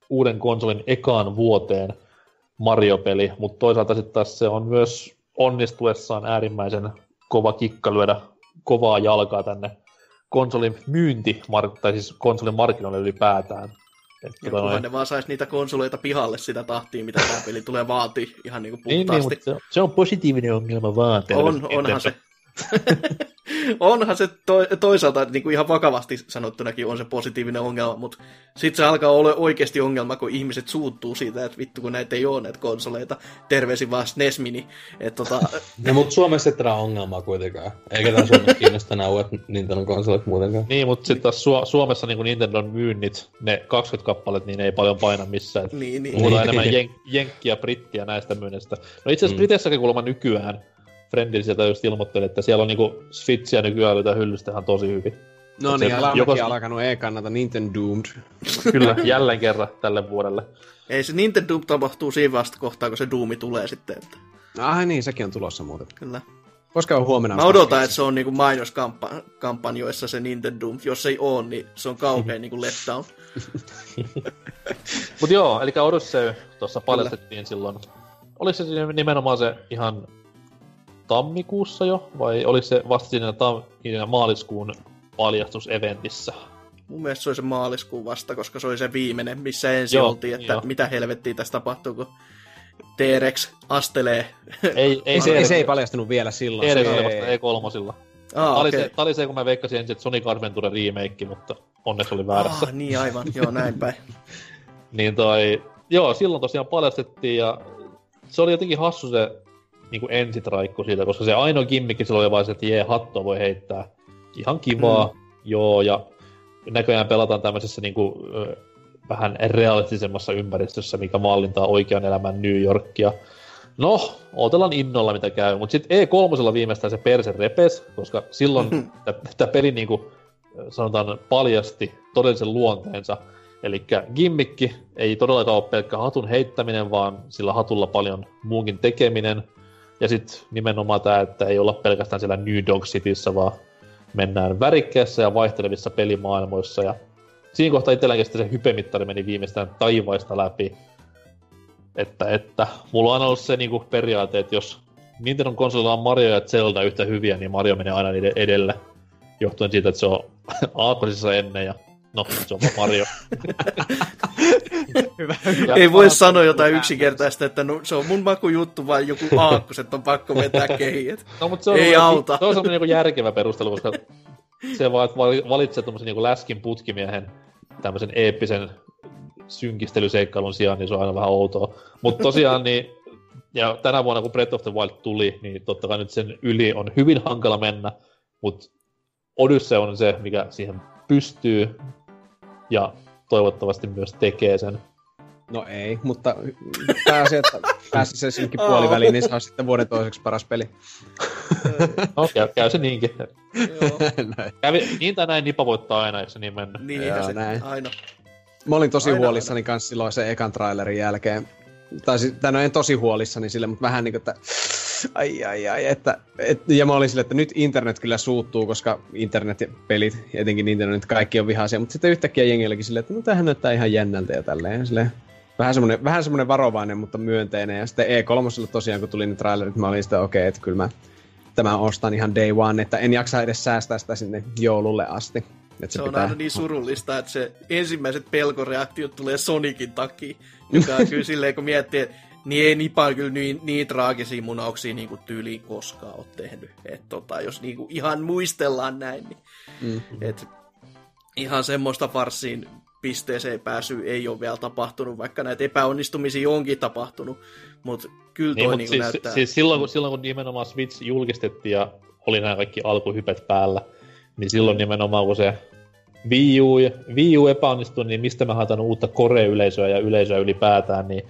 uuden konsolin ekaan vuoteen Mario-peli, mutta toisaalta sitten taas se on myös onnistuessaan äärimmäisen kova kikka lyödä kovaa jalkaa tänne konsolin myynti, tai siis konsolin markkinoille ylipäätään. Että tota noin... ne vaan saisi niitä konsoleita pihalle sitä tahtia, mitä tämä peli tulee vaatii ihan niin kuin puhtaasti. Niin, niin, mutta se on, se on positiivinen ongelma vaan. On, onhan se. Onhan se to, toisaalta niin kuin ihan vakavasti sanottunakin on se positiivinen ongelma, mutta sitten se alkaa olla oikeasti ongelma, kun ihmiset suuttuu siitä, että vittu kun näitä ei ole näitä konsoleita. Terveisin vaan SNES Mini. Et, tota... no, mutta Suomessa ei ole ongelmaa kuitenkaan. Eikä tämä Suomessa kiinnosta nämä uudet Nintendo konsolit muutenkaan. Niin, mutta sitten taas Su- Suomessa niin Nintendon myynnit, ne 20 kappalet, niin ne ei paljon paina missään. niin, niin. Puhutaan enemmän jen- jenkkiä, brittiä näistä myynneistä. No itse asiassa mm. Britessäkin kuulemma nykyään Friendin sieltä just ilmoitteli, että siellä on niinku Switchia nykyään löytää hyllystä ihan tosi hyvin. No niin, ja joko... alkanut ei kannata Nintendo Doomed. Kyllä, jälleen kerran tälle vuodelle. Ei se Nintendo Doom tapahtuu siinä vasta kohtaa, kun se Doomi tulee sitten. Että... Ah niin, sekin on tulossa muuten. Kyllä. Koska on huomenna. Mä odotan, että se on niinku mainoskampanjoissa se Nintendo Doom. Jos ei ole, niin se on kauhean niinku letdown. Mut joo, eli Odyssey tuossa paljastettiin silloin. Oliko se nimenomaan se ihan tammikuussa jo, vai oli se vasta siinä, tam- siinä maaliskuun paljastuseventissä? Mun mielestä se oli se maaliskuun vasta, koska se oli se viimeinen, missä ensin joo, oltiin, että jo. mitä helvettiä tässä tapahtuu, kun T-Rex astelee. Ei, ei, se, ei, se ei paljastunut vielä silloin. T-Rex oli vasta E3. Ah, tämä, okay. oli se, tämä oli se, kun mä veikkasin ensin, että Sonic Adventure remake, mutta onneksi oli väärässä. Ah, niin aivan, joo näin päin. niin toi, joo, silloin tosiaan paljastettiin ja se oli jotenkin hassu se niin kuin ensitraikku siitä, koska se ainoa gimmikki silloin oli vain se, että jee, hattoa voi heittää. Ihan kivaa, mm. joo, ja näköjään pelataan tämmöisessä niin kuin, vähän realistisemmassa ympäristössä, mikä mallintaa oikean elämän New Yorkia. No, odotellaan innolla mitä käy, mutta sitten E3 viimeistään se perse repes, koska silloin tämä peli niinku, sanotaan paljasti todellisen luonteensa. Eli gimmikki ei todellakaan ole pelkkä hatun heittäminen, vaan sillä hatulla paljon muunkin tekeminen. Ja sitten nimenomaan tämä, että ei olla pelkästään siellä New Dog Cityssä, vaan mennään värikkeissä ja vaihtelevissa pelimaailmoissa. Ja siinä kohtaa itselläkin se hypemittari meni viimeistään taivaista läpi. Että, että mulla on ollut se niinku periaate, että jos Nintendo konsolilla on Mario ja Zelda yhtä hyviä, niin Mario menee aina niiden edelle. Johtuen siitä, että se on aakosissa ennen ja no, se on Mario. Hyvä, Ja Ei voi sanoa jotain yksinkertaista, että no, se on mun makujuttu, vaan joku aakkoset on pakko vetää kehiet. No, mutta se on Ei semmoinen- auta. Se on semmoinen niinku järkevä perustelu, koska se vaan, valitsee tommosen niinku läskin putkimiehen tämmöisen eeppisen synkistelyseikkailun sijaan, niin se on aina vähän outoa. Mutta tosiaan niin, ja tänä vuonna kun Breath of the Wild tuli, niin totta kai nyt sen yli on hyvin hankala mennä, mutta Odyssey on se, mikä siihen pystyy, ja toivottavasti myös tekee sen. No ei, mutta pääsi, että pääsi se synkin puoliväliin, niin se on sitten vuoden toiseksi paras peli. No, käy, käy se niinkin. Kävi, niin tai näin Nipa voittaa aina, eikö se niin mennä? niinhän Joo, se näin. aina. Mä olin tosi Aina, huolissani kanssa silloin sen ekan trailerin jälkeen. Tai, si- tai no en tosi huolissani sille, mutta vähän niinku, että ai ai ai, että, et, ja mä olin sille, että nyt internet kyllä suuttuu, koska internet ja pelit, etenkin internet, kaikki on vihaisia, mutta sitten yhtäkkiä jengilläkin silleen, että no tämähän näyttää ihan jännältä ja tälleen, silleen, vähän semmoinen, vähän semmoinen varovainen, mutta myönteinen, ja sitten E3 tosiaan, kun tuli ne trailerit, mä olin sitten okei, okay, että kyllä mä tämän ostan ihan day one, että en jaksa edes säästää sitä sinne joululle asti. Että Se on aina niin surullista, että se ensimmäiset pelkoreaktiot tulee Sonicin takia, joka on kyllä silleen, kun miettii, että niin ei Nipa kyllä niin, niin traagisia munauksia niin kuin tyyliin koskaan ole tehnyt. Et tota, jos niin kuin ihan muistellaan näin, niin Mm. et ihan semmoista farssiin pisteeseen pääsy ei ole vielä tapahtunut, vaikka näitä epäonnistumisia onkin tapahtunut, mutta kyllä toi Niin, niin, niin siis, näyttää... siis silloin, kun, silloin kun nimenomaan Switch julkistettiin ja oli nämä kaikki alkuhypet päällä, niin silloin nimenomaan kun se Wii U, Wii U epäonnistui, niin mistä mä haetaan uutta core-yleisöä ja yleisöä ylipäätään, niin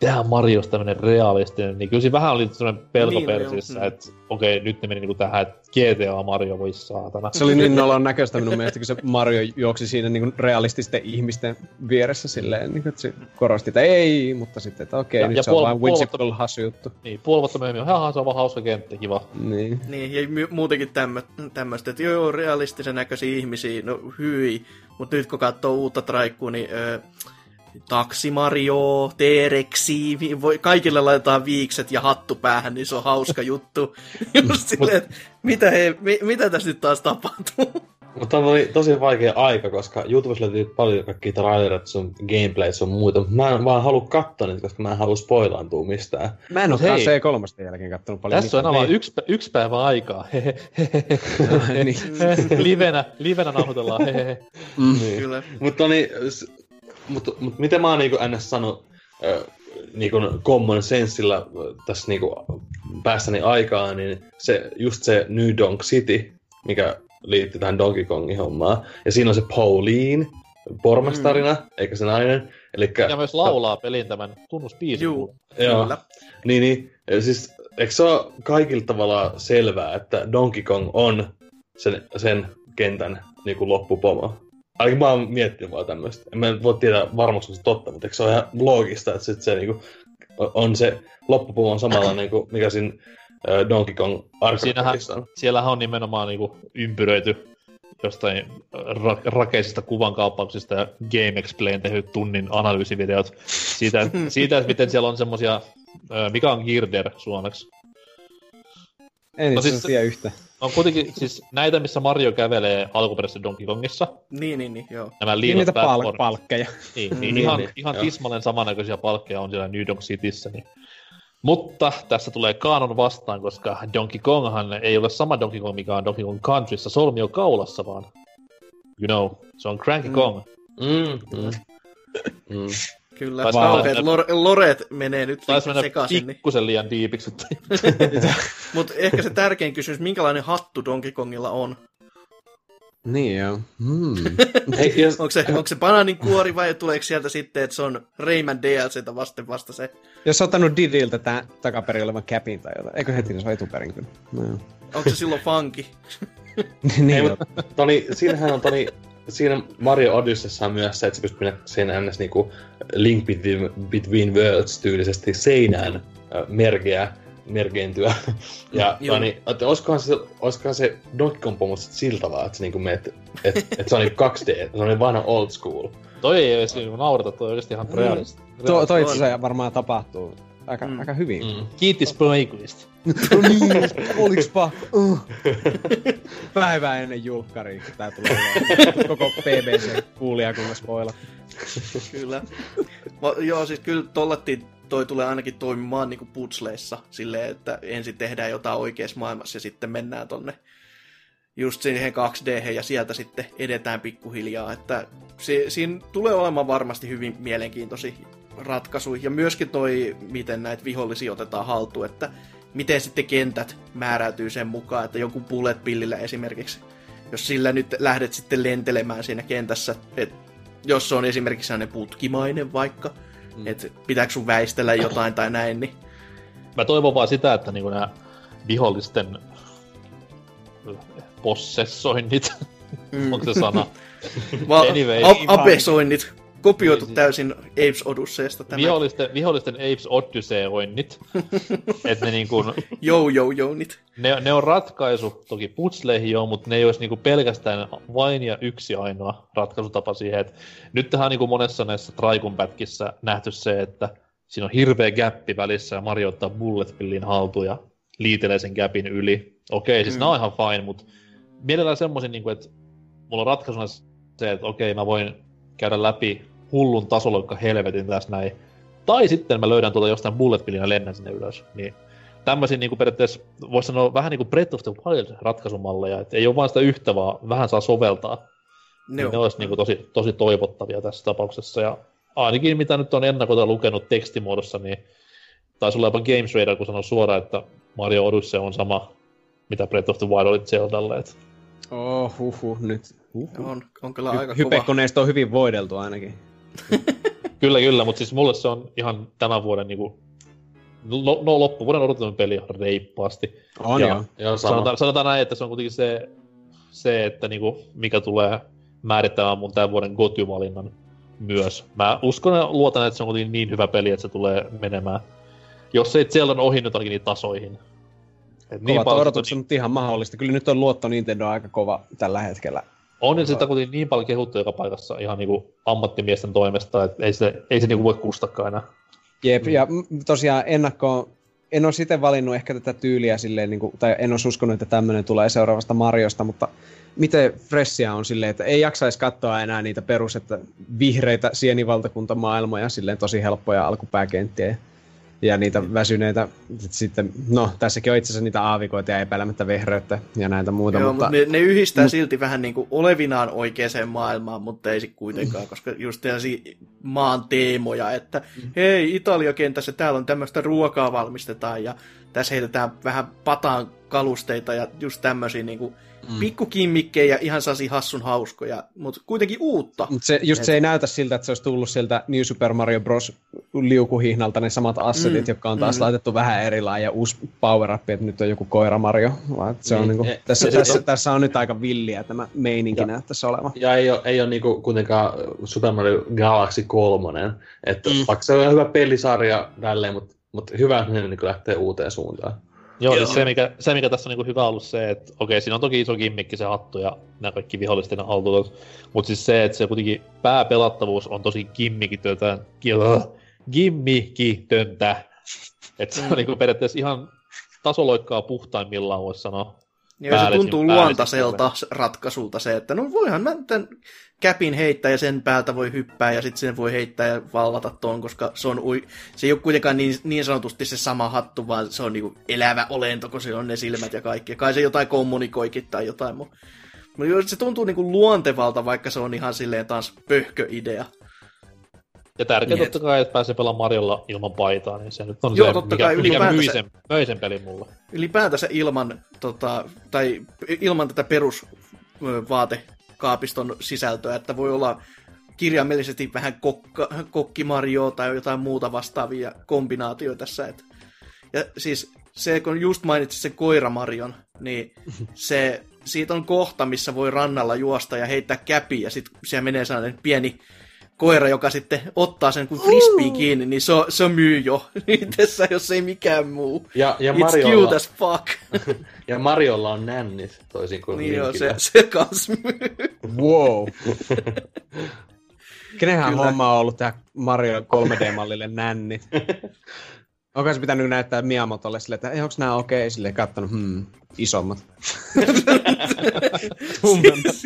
tehdään Mariosta tämmönen realistinen, niin kyllä siinä vähän oli semmoinen pelko Niin, niin, persissä, mm. että okei, nyt ne meni niinku tähän, että GTA Mario voi saatana. Se oli niin nolon näköistä minun mielestä, kun se Mario juoksi siinä niin realististen ihmisten vieressä silleen, niin kuin, että se korosti, että ei, mutta sitten, että okei, Ja- nyt ja se on puol- vain puol- whimsical hassu juttu. Niin, puoli vuotta myöhemmin on ihan se on vaan hauska kenttä, kiva. Niin. Niin, ja my- muutenkin tämmö, tämmöistä, että joo, realistisen näköisiä ihmisiä, no hyi. Mutta nyt kun katsoo uutta traikkua, niin ö, Taksi Mario, vi- voi, kaikille laitetaan viikset ja hattu päähän, niin se on hauska juttu. Just silleen, että mitä, he, mi, mitä tässä nyt taas tapahtuu? Mutta on oli tosi vaikea aika, koska YouTubessa löytyy paljon kaikkia trailereita, sun gameplay, sun muuta, mutta mä en vaan halua katsoa niitä, koska mä en halua spoilaantua mistään. Mä en ole Hei. C3 jälkeen kattonut paljon Tässä on enää mitään. vaan yksi, yksi päivä aikaa. niin. livenä, livenä nauhoitellaan. Niin. Kyllä. Mutta niin, s- mut, mut mitä mä oon niinku ns. sanonut äh, niinku common sensillä tässä niinku päässäni aikaa, niin se, just se New Donk City, mikä liittyy tähän Donkey Kongin hommaan. Ja siinä on se Pauline, pormestarina, mm. eikä se nainen. Elikkä, Ja myös laulaa pelin tämän tunnuspiisin. Juu, Joo. kyllä. Niin, niin. Siis, eikö se ole kaikilla tavalla selvää, että Donkey Kong on sen, sen kentän niin kuin loppupomo? Ainakin mä oon miettinyt vaan tämmöistä. En mä voi tietää varmasti se totta, mutta eikö se ole ihan loogista, että sit se niin kuin, on se loppupomo on samalla niin kuin, mikä siinä äh, Donkey Kong arcade on. Siellähän on nimenomaan niinku ympyröity jostain ra- rakeisista kuvankaappauksista ja Game Explain tehnyt tunnin analyysivideot siitä, siitä että miten siellä on semmosia, mikä on Girder suomeksi? En No itse siis- tiedä yhtä. On kuitenkin siis näitä, missä Mario kävelee alkuperäisessä Donkey Kongissa, Niin, niin, niin, joo. nämä Niin niitä pal- palkkeja. Niin, niin, Niin, ihan, niin, ihan joo. tismalleen samannäköisiä palkkeja on siellä New Donk Cityssä. Niin. Mutta tässä tulee kaanon vastaan, koska Donkey Konghan ei ole sama Donkey Kong, mikä on Donkey Kong Countryssa solmio kaulassa, vaan you know, se on Cranky Mm. Kong. Mm, mm. Mm. Kyllä, Taisi kauheat mennä- lore, loret menee nyt Taisi mennä sekaisin. Niin. pikkusen liian diipiksi. Mutta ehkä se tärkein kysymys, minkälainen hattu Donkey Kongilla on? Niin joo. Hmm. Ei, jos, Onko se, onko se banaanin kuori vai tuleeko sieltä sitten, että se on Rayman DLCtä vasten vasta se? Jos sä oot ottanut Didiltä tää takaperin olevan capin tai jotain. Eikö heti, se on etuperin kyllä. No. Onko se silloin funky? niin ei, joo. mutta Toni, siinähän on Toni, siinä Mario Odysseyssa on myös se, että sä pystyt mennä sen ns. Niinku Link Between, between Worlds tyylisesti seinään merkeä, merkeintyä. Ja Joo. Toni, että olisikohan se, olisikohan se Donkey Kong sit siltä vaan, että se niinku meet, että et se on niinku 2D, se on vanha old school. Toi ei edes niinku naurata, toi on oikeesti ihan realista. To, toi itse asiassa varmaan tapahtuu aika, Mm. aika hyvin. Mm. Kiitti Spikeista. No niin, olikspa. Uh. Päivää ennen julkkaria, kun tää tulee. Koko kun mä spoilat. Kyllä. Va, joo, siis kyllä tollattiin toi tulee ainakin toimimaan niinku putsleissa silleen, että ensin tehdään jotain oikeassa maailmassa ja sitten mennään tonne just siihen 2D ja sieltä sitten edetään pikkuhiljaa, että se, siinä tulee olemaan varmasti hyvin mielenkiintoisia ratkaisuja ja myöskin toi, miten näitä vihollisia otetaan haltuun, että miten sitten kentät määräytyy sen mukaan, että joku bullet pillillä esimerkiksi, jos sillä nyt lähdet sitten lentelemään siinä kentässä, että jos se on esimerkiksi sellainen putkimainen vaikka, mm. että pitääkö sun väistellä jotain tai näin, niin Mä toivon vaan sitä, että niinku nää vihollisten possessoinnit, Mm. onko se sana? Va- Anyway. a- apesoinnit, kopioitu Niin, siis- täysin Apes Odysseesta tämä. Vihollisten, vihollisten Apes Odysseoinnit. että ne niinku, Joo, joo, jounit. ne, ne on ratkaisu toki putsleihin joo, mutta ne ei olisi niinku pelkästään vain ja yksi ainoa ratkaisutapa siihen. Et nyt tähän on niinku monessa näissä Traikun pätkissä nähty se, että siinä on hirveä gappi välissä ja Mario ottaa bullet pillin haltuun ja liitelee sen gapin yli. Okei, siis Mm. nämä on ihan fine, mutta mielellään semmoisin, niinku, että mulla on ratkaisuna se, että okei, mä voin käydä läpi hullun tasoloikka helvetin tässä näin. Tai sitten mä löydän tuolta jostain bullet ja lennän sinne ylös. Niin tämmöisiä niin periaatteessa, voisi sanoa vähän niin kuin Breath of the Wild ratkaisumalleja, että ei ole vain sitä yhtä, vaan vähän saa soveltaa. Ne Niin on. ne olisi niin kuin tosi, tosi toivottavia tässä tapauksessa. Ja ainakin mitä nyt on ennakota lukenut tekstimuodossa, niin taisi olla jopa Games Radar, kun sanoi suoraan, että Mario Odyssey on sama, mitä Breath of the Wild oli Zeldalle. Et Oh, huhu, nyt. Huhu. On, on kyllä aika kova. On hyvin voideltu ainakin. Kyllä, kyllä, mutta siis mulle se on ihan tämän vuoden niinku, no, no loppuvuoden odotetun peli reippaasti. On Ja- joo. Sama. Sanotaan, sanotaan näin, että se on kuitenkin se, se että niinku, mikä tulee määrittämään mun tämän vuoden Goty-valinnan myös. Mä uskon ja luotan, että se on kuitenkin niin hyvä peli, että se tulee menemään. Jos ei Zeldan ohi nyt ainakin niihin tasoihin. Et Kovat paljon- odotukset, mutta ihan mahdollista. Kyllä nyt on luotto Nintendo aika kova tällä hetkellä. On ja sitä kuitenkin niin paljon kehuttu joka paikassa ihan niinku ammattimiesten toimesta, että ei se, ei se niinku voi kustakaan enää. Jep, ja mm, tosiaan ennakkoon, en ole sitten valinnut ehkä tätä tyyliä silleen, niin kuin, tai en olisi uskonut, että tämmöinen tulee seuraavasta Mariosta, mutta miten freshia on silleen, että ei jaksaisi katsoa enää niitä perus, että vihreitä sienivaltakuntamaailmoja, silleen tosi helppoja alkupääkenttiä ja niitä väsyneitä, sitten, no tässäkin on itse asiassa niitä aavikoita ja epäilemättä vehreyttä ja näitä muuta, Joo, mutta mutta ne, ne yhdistää mut- silti vähän niin kuin olevinaan oikeaan maailmaan, mutta ei sit kuitenkaan, koska just tällaisia maan teemoja, että hei, Italia-kentässä täällä on tämmöistä ruokaa valmistetaan ja tässä heitetään vähän pataan kalusteita ja just tämmöisiä niin kuin mm. pikkukimmikkejä, ihan sasi hassun hauskoja, mutta kuitenkin uutta. Mutta se, just se ei näytä siltä, että se olisi tullut sieltä New Super Mario Bros. liukuhihnalta ne samat assetit, Mm, jotka on taas mm. laitettu vähän eri lailla ja uusi power up, että nyt on joku koira Mario. Vaan se on Niin, niinku, tässä, tässä, tässä, on nyt aika villiä tämä meininki Ja- näyttäisi olevan. Ja ei ole, ei ole niinku kuitenkaan Super Mario Galaxy 3. Että mm. vaikka se on hyvä pelisarja tälleen, mutta, mutta hyvä, että ne niinku lähtee uuteen suuntaan. Joo, Joo. Siis se, mikä, se mikä tässä on niinku hyvä ollut se, että okei, siinä on toki iso gimmikki se hattu ja nämä kaikki vihollisten haltuutot, mutta siis se, että se kuitenkin pääpelattavuus on tosi gimmikitöntä, gimmikitöntä. Että se on niinku periaatteessa ihan tasoloikkaa puhtaimmillaan, voisi sanoa. Ja se päällisin- tuntuu luontaiselta ratkaisulta se, että no voihan mä tämän käpin heittää ja sen päältä voi hyppää ja sitten sen voi heittää ja vallata ton, koska se, on ui... se ei ole kuitenkaan niin, niin sanotusti se sama hattu, vaan se on niinku elävä olento, kun se on ne silmät ja kaikki. Kai se jotain kommunikoikin tai jotain, mutta mutta se tuntuu niinku luontevalta, vaikka se on ihan silleen taas pöhköidea. Ja tärkeää Niin, totta kai, että pääsee pelaamaan Marjolla ilman paitaa, niin se nyt on Joo, se, totta mikä, kai, mikä myi, sen, möi sen pelin mulle. Ylipäätänsä ilman, tota, tai ilman tätä perus ö, vaate kaapiston sisältöä, että voi olla kirjaimellisesti vähän kokka, kokkimarjoa tai jotain muuta vastaavia kombinaatioita tässä. Et, ja siis se, kun just mainitsit sen koiramarjon, niin se, siitä on kohta, missä voi rannalla juosta ja heittää käpiä, ja sitten siellä menee sellainen pieni koira, joka sitten ottaa sen kuin frisbee kiinni, niin se, on- se myy jo itsessä, jos ei mikään muu. Ja, ja, It's Mariolla, cute as fuck. ja Mariolla on nännit, toisin kuin niin joo, se, se kans myy. Wow. Kenenhän Kyllä. homma on ollut tehdä Mario 3D-mallille nännit? Onko se pitänyt näyttää Miamotolle silleen, että ei, onko nämä okei? Okay? Silleen kattonut, hmm, isommat. Tummemmat.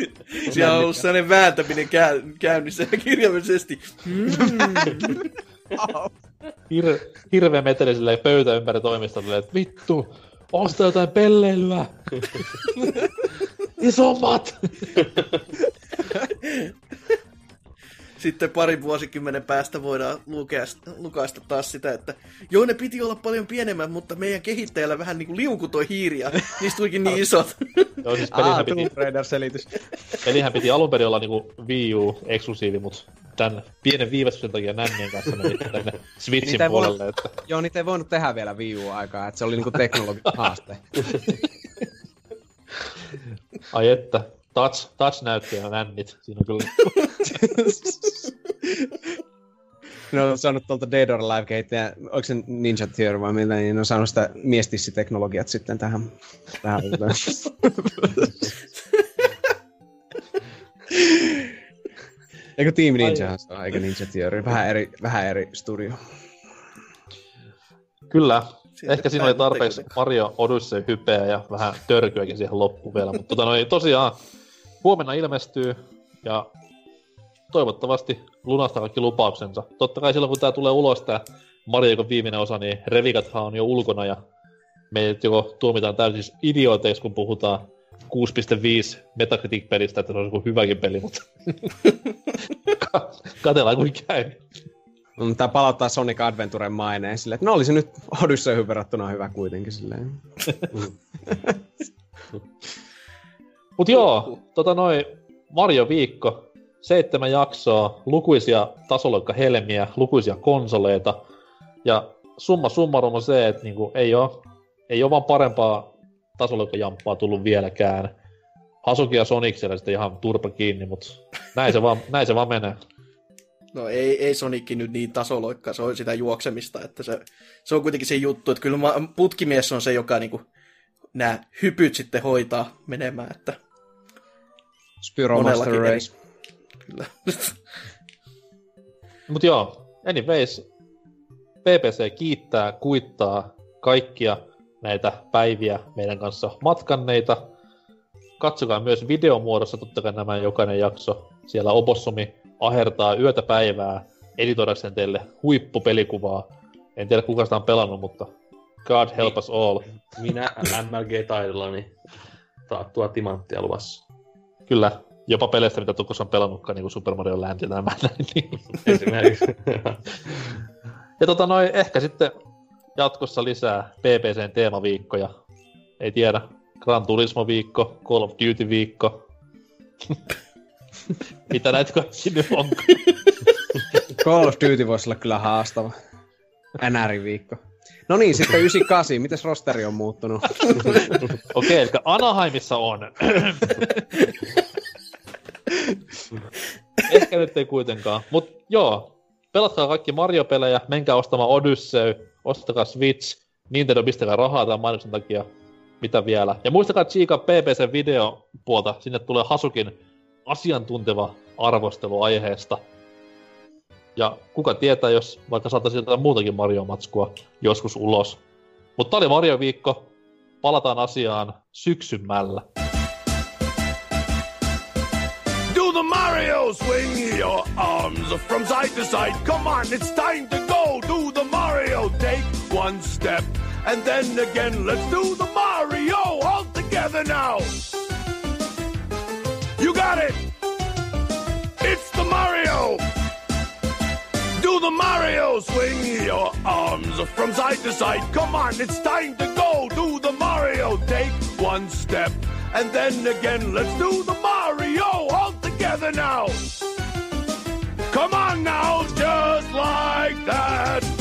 Siellä on ollut sellainen vääntäminen käy- käynnissä ja kirjaimellisesti. Hir, hirveä meteli silleen pöytä ympäri toimistolle, että vittu, osta jotain pelleilyä. Isommat! Sitten parin vuosikymmenen päästä voidaan lukea, lukaista taas sitä, että joo, ne piti olla paljon pienemmät, mutta meidän kehittäjällä vähän niin kuin liuku toi hiiri ja niistä tulikin niin isot. Joo, siis Ah, pelihän piti, Tomb Raider-selitys. pelihän piti alun perin olla niinku Wii U-eksklusiivi, mutta tämän pienen viivästyksen takia nännien kanssa meni tänne Switchin Niitä puolelle. Että... Joo, niitä ei voinut tehdä vielä Wii U-aikaa, että se oli niinku teknologinen haaste. Ai että, touch, touch näytti ja nännit. Siinä on kyllä Ne on saanut tuolta Dead or Alive kehittäjä, onko se Ninja Theory vai mitä, niin ne on saanut sitä miestissiteknologiat sitten tähän. tähän Eikö Team Ninja se on, eikä Ninja Theory? Vähän eri, vähän eri studio. Kyllä. Sieltä Ehkä siinä oli tarpeeksi tekniikka. Mario Odyssey hypeä ja vähän törkyäkin siihen loppuun vielä. Mutta tota noin, tosiaan huomenna ilmestyy ja toivottavasti lunastaa kaikki lupauksensa. Totta kai silloin kun tää tulee ulos tää Mario viimeinen osa, niin revikathan on jo ulkona ja meidät joko tuomitaan täysin idiooteiksi, kun puhutaan 6.5 Metacritic-pelistä, että se on joku hyväkin peli, mutta katellaan kuin käy. No, Tää palauttaa Sonic Adventuren maineen silleen, että no oli se nyt Odysseyhyn verrattuna hyvä kuitenkin silleen. Mut joo, tota noin Mario-viikko, seitsemän jaksoa, lukuisia tasoloikka helmiä, lukuisia konsoleita, ja summa summarum on se, että niinku ei oo, ei oo vaan parempaa tasoloikkajamppaa tullut vieläkään. Hasuki ja Sonic siellä sitten ihan turpa kiinni, mut näin se vaan, näin se vaan menee. No ei, ei Sonicki nyt niin tasoloikka, se on sitä juoksemista, että se, se on kuitenkin se juttu, että kyllä putkimies on se, joka niinku nämä hypyt sitten hoitaa menemään, että Spyro Master Race. Kyllä. Mut joo, anyways, PPC kiittää, kuittaa kaikkia näitä päiviä meidän kanssa matkanneita. Katsokaa myös videomuodossa totta kai nämä jokainen jakso. Siellä Opossumi ahertaa yötä päivää editoidakseen teille huippupelikuvaa. En tiedä kuka sitä on pelannut, mutta God help us all. Minä MLG-taidollani taattua timanttia luvassa. Kyllä, jopa peleistä, mitä Tukos on pelannutkaan, niin kuin Super Mario Land ja nämä näin. Niin. Esimerkiksi. Ja tota noin, ehkä sitten jatkossa lisää PPCn teemaviikkoja. Ei tiedä. Gran Turismo-viikko, Call of Duty-viikko. Mitä näitä kaikki nyt on? Call of Duty voisi olla kyllä haastava. NR-viikko. No niin, sitten 98. Mites rosteri on muuttunut? Okei, eli Anaheimissa on. Ehkä nyt ei kuitenkaan. Mut joo, pelatkaa kaikki Mario-pelejä, menkää ostamaan Odyssey, ostakaa Switch, Nintendo pistäkää rahaa tämän mainoksen takia. Mitä vielä? Ja muistakaa tsiikaa PPC videopuolta, sinne tulee Hasukin asiantunteva arvostelu aiheesta. Ja kuka tietää, jos vaikka saataisiin jotain muutakin Mario-matskua joskus ulos. Mutta oli Mario-viikko. Palataan asiaan syksymällä. Mario swing your arms from side to side. Come on, it's time to go. Do the Mario. Take one step and then again. Let's do the Mario all together now. You got it. It's the Mario. Do the Mario swing your arms from side to side. Come on, it's time to go. Do the Mario. Take one step And then again, let's do the Mario all together now. Come on now, just like that.